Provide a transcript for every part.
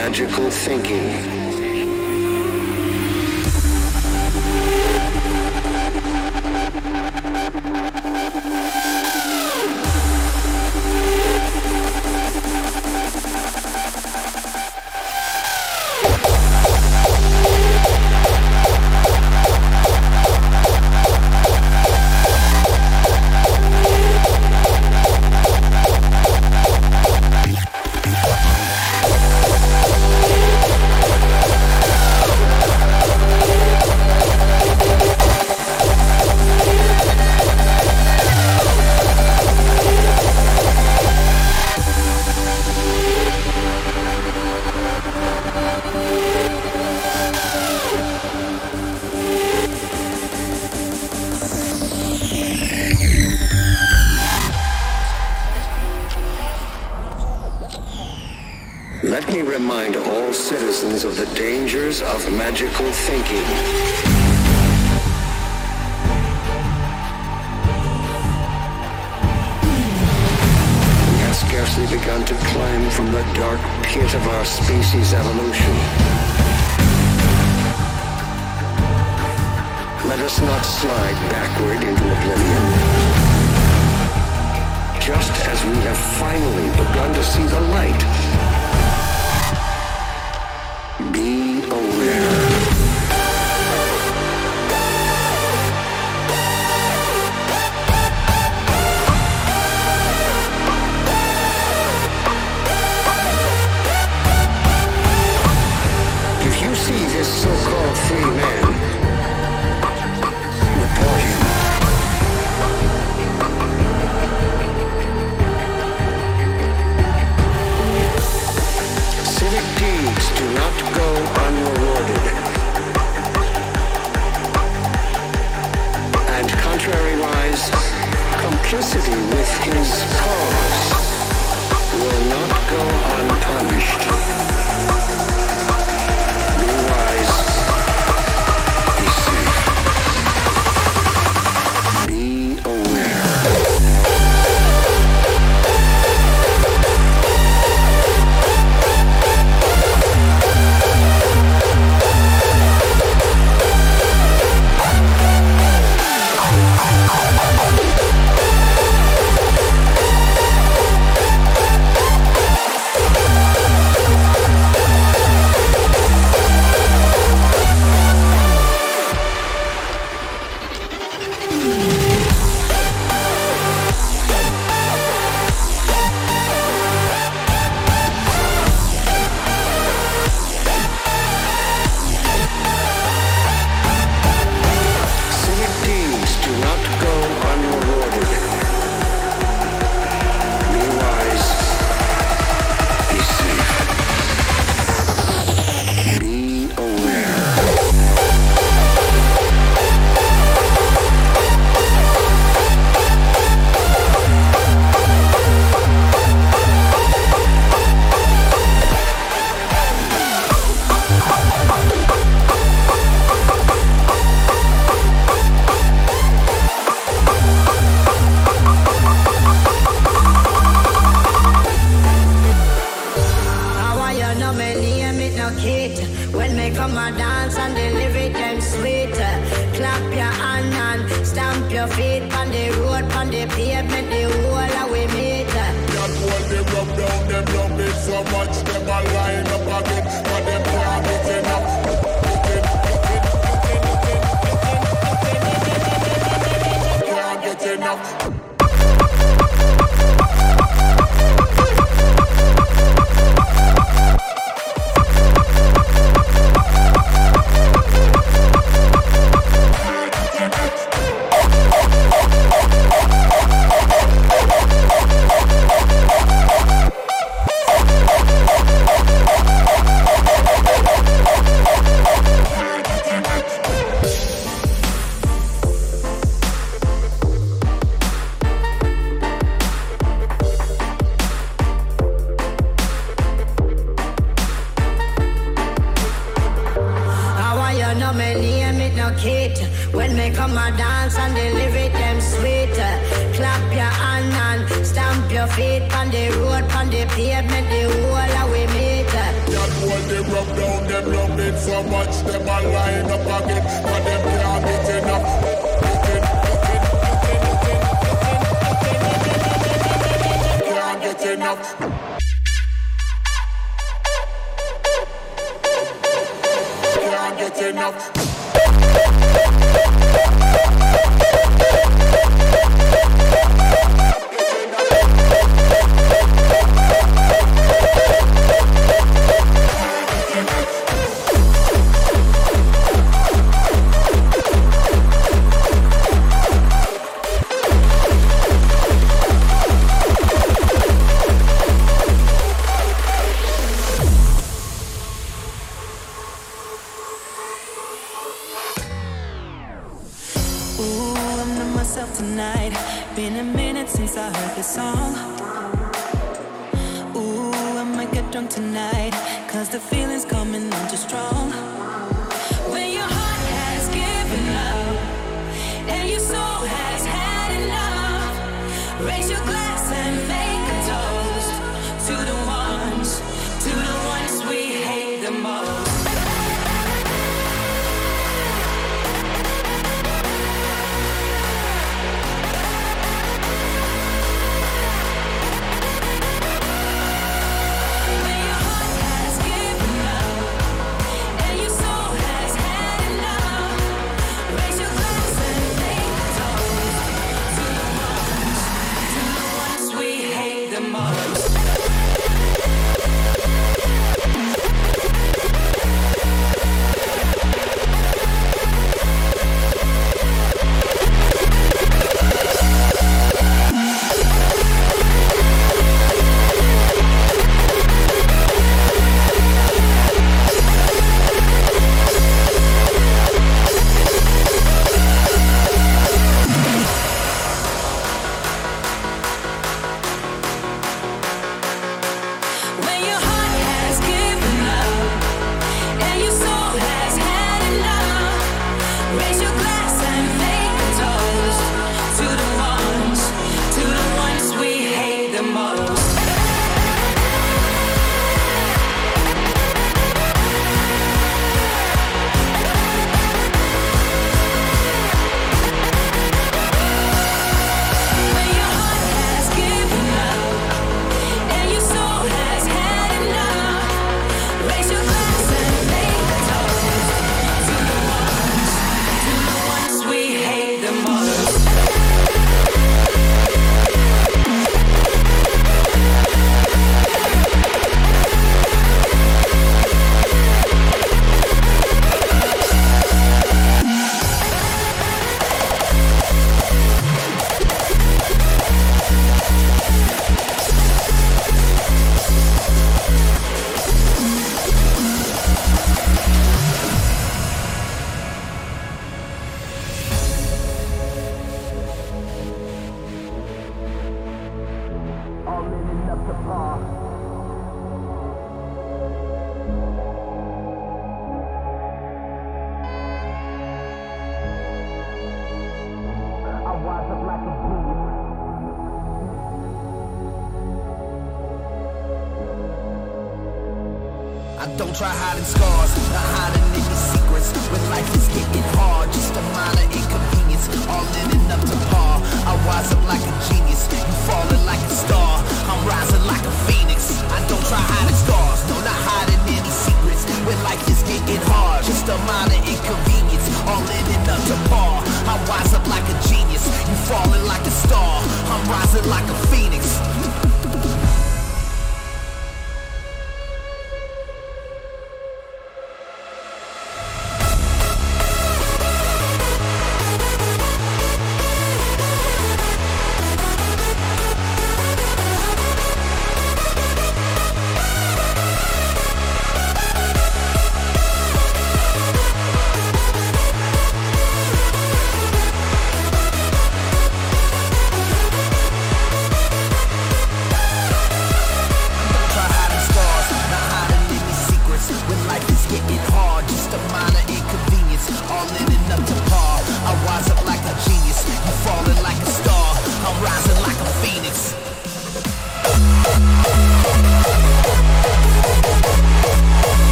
dangers Of Magical Thinking. we have scarcely begun to climb from the dark pit of our species evolution. Let us not slide backward into oblivion. Just as we have finally begun to see the light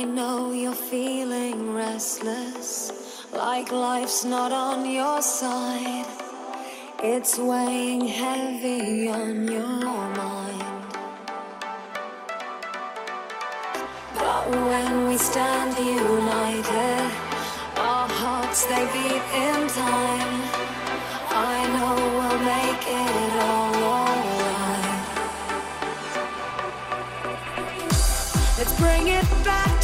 I know you're feeling restless, like life's not on your side. It's weighing heavy on your mind. But when we stand united, our hearts they beat in time. I know we'll make it all alright. Let's bring it back.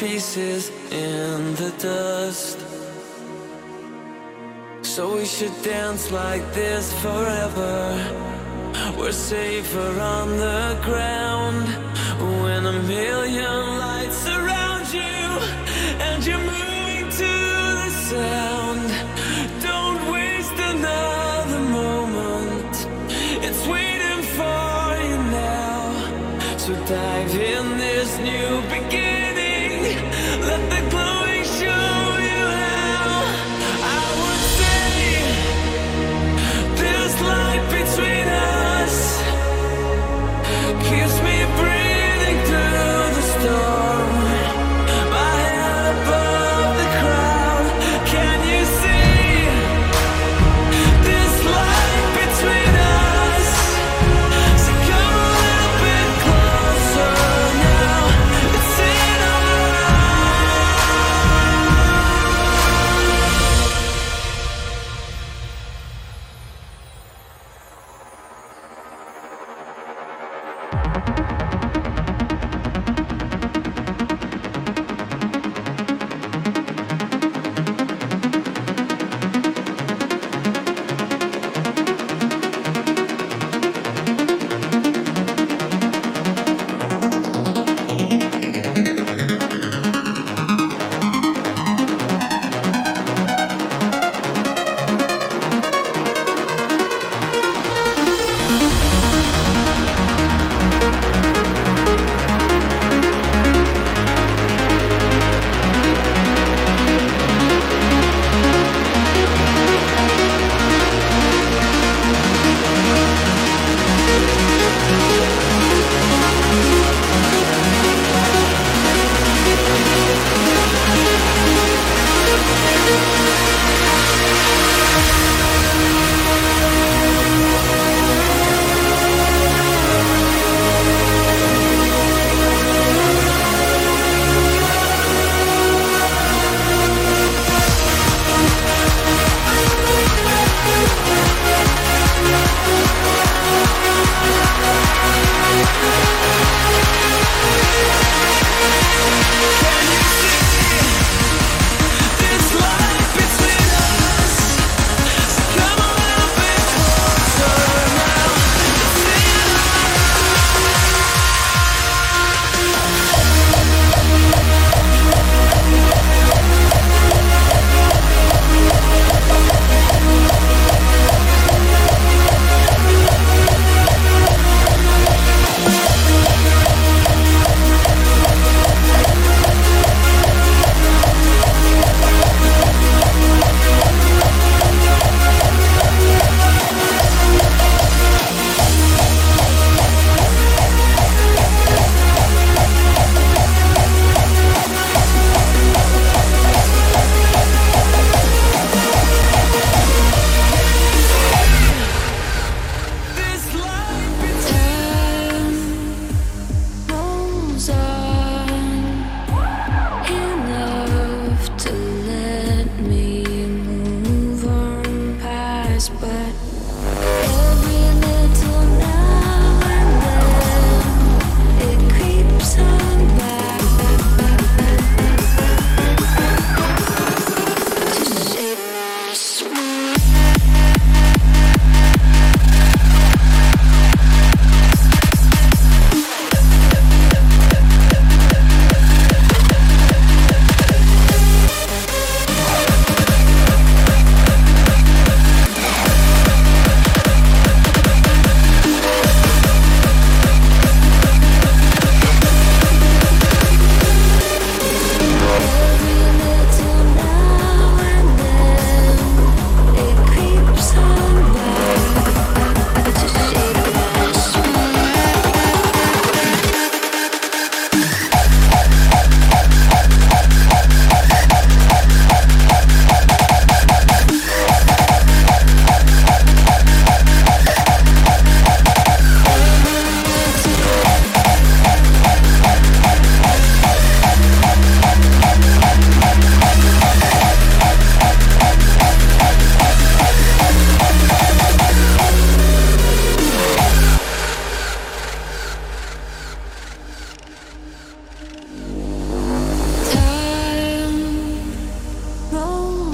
pieces in the dust. So we should dance like this forever. We're safer on the ground when a million.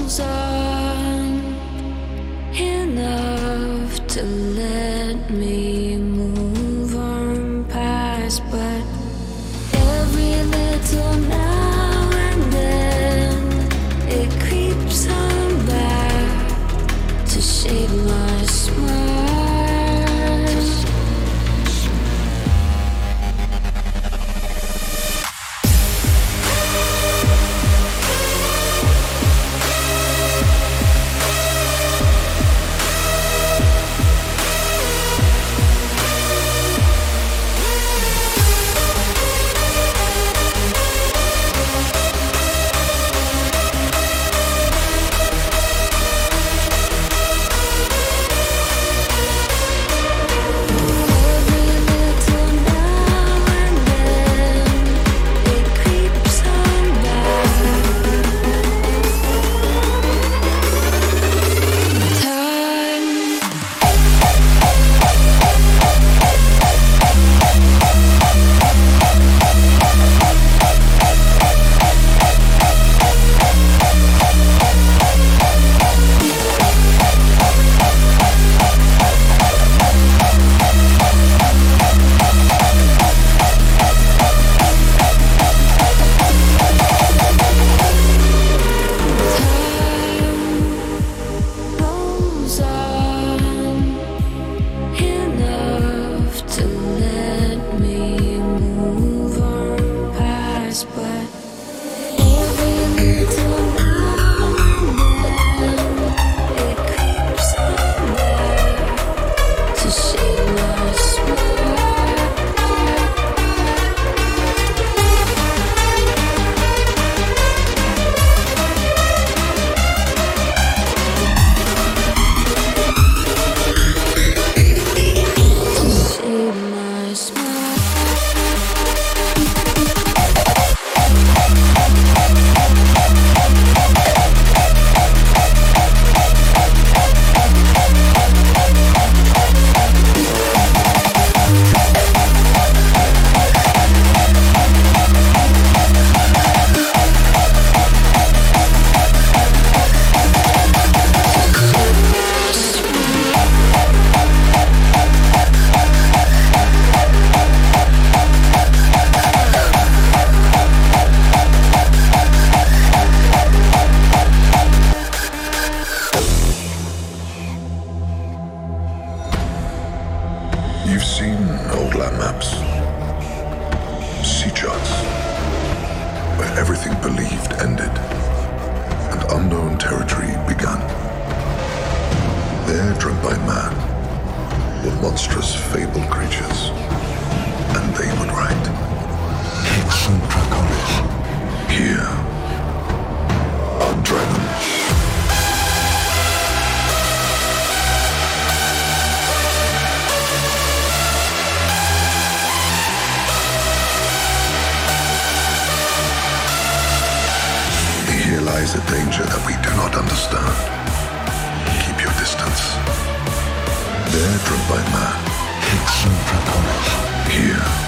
wasn't enough to everything believed ended, and unknown territory began. There, dreamt by man, were monstrous fabled creatures, and they would write. Here, by man. Hits and propellers. Here.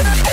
Thank you.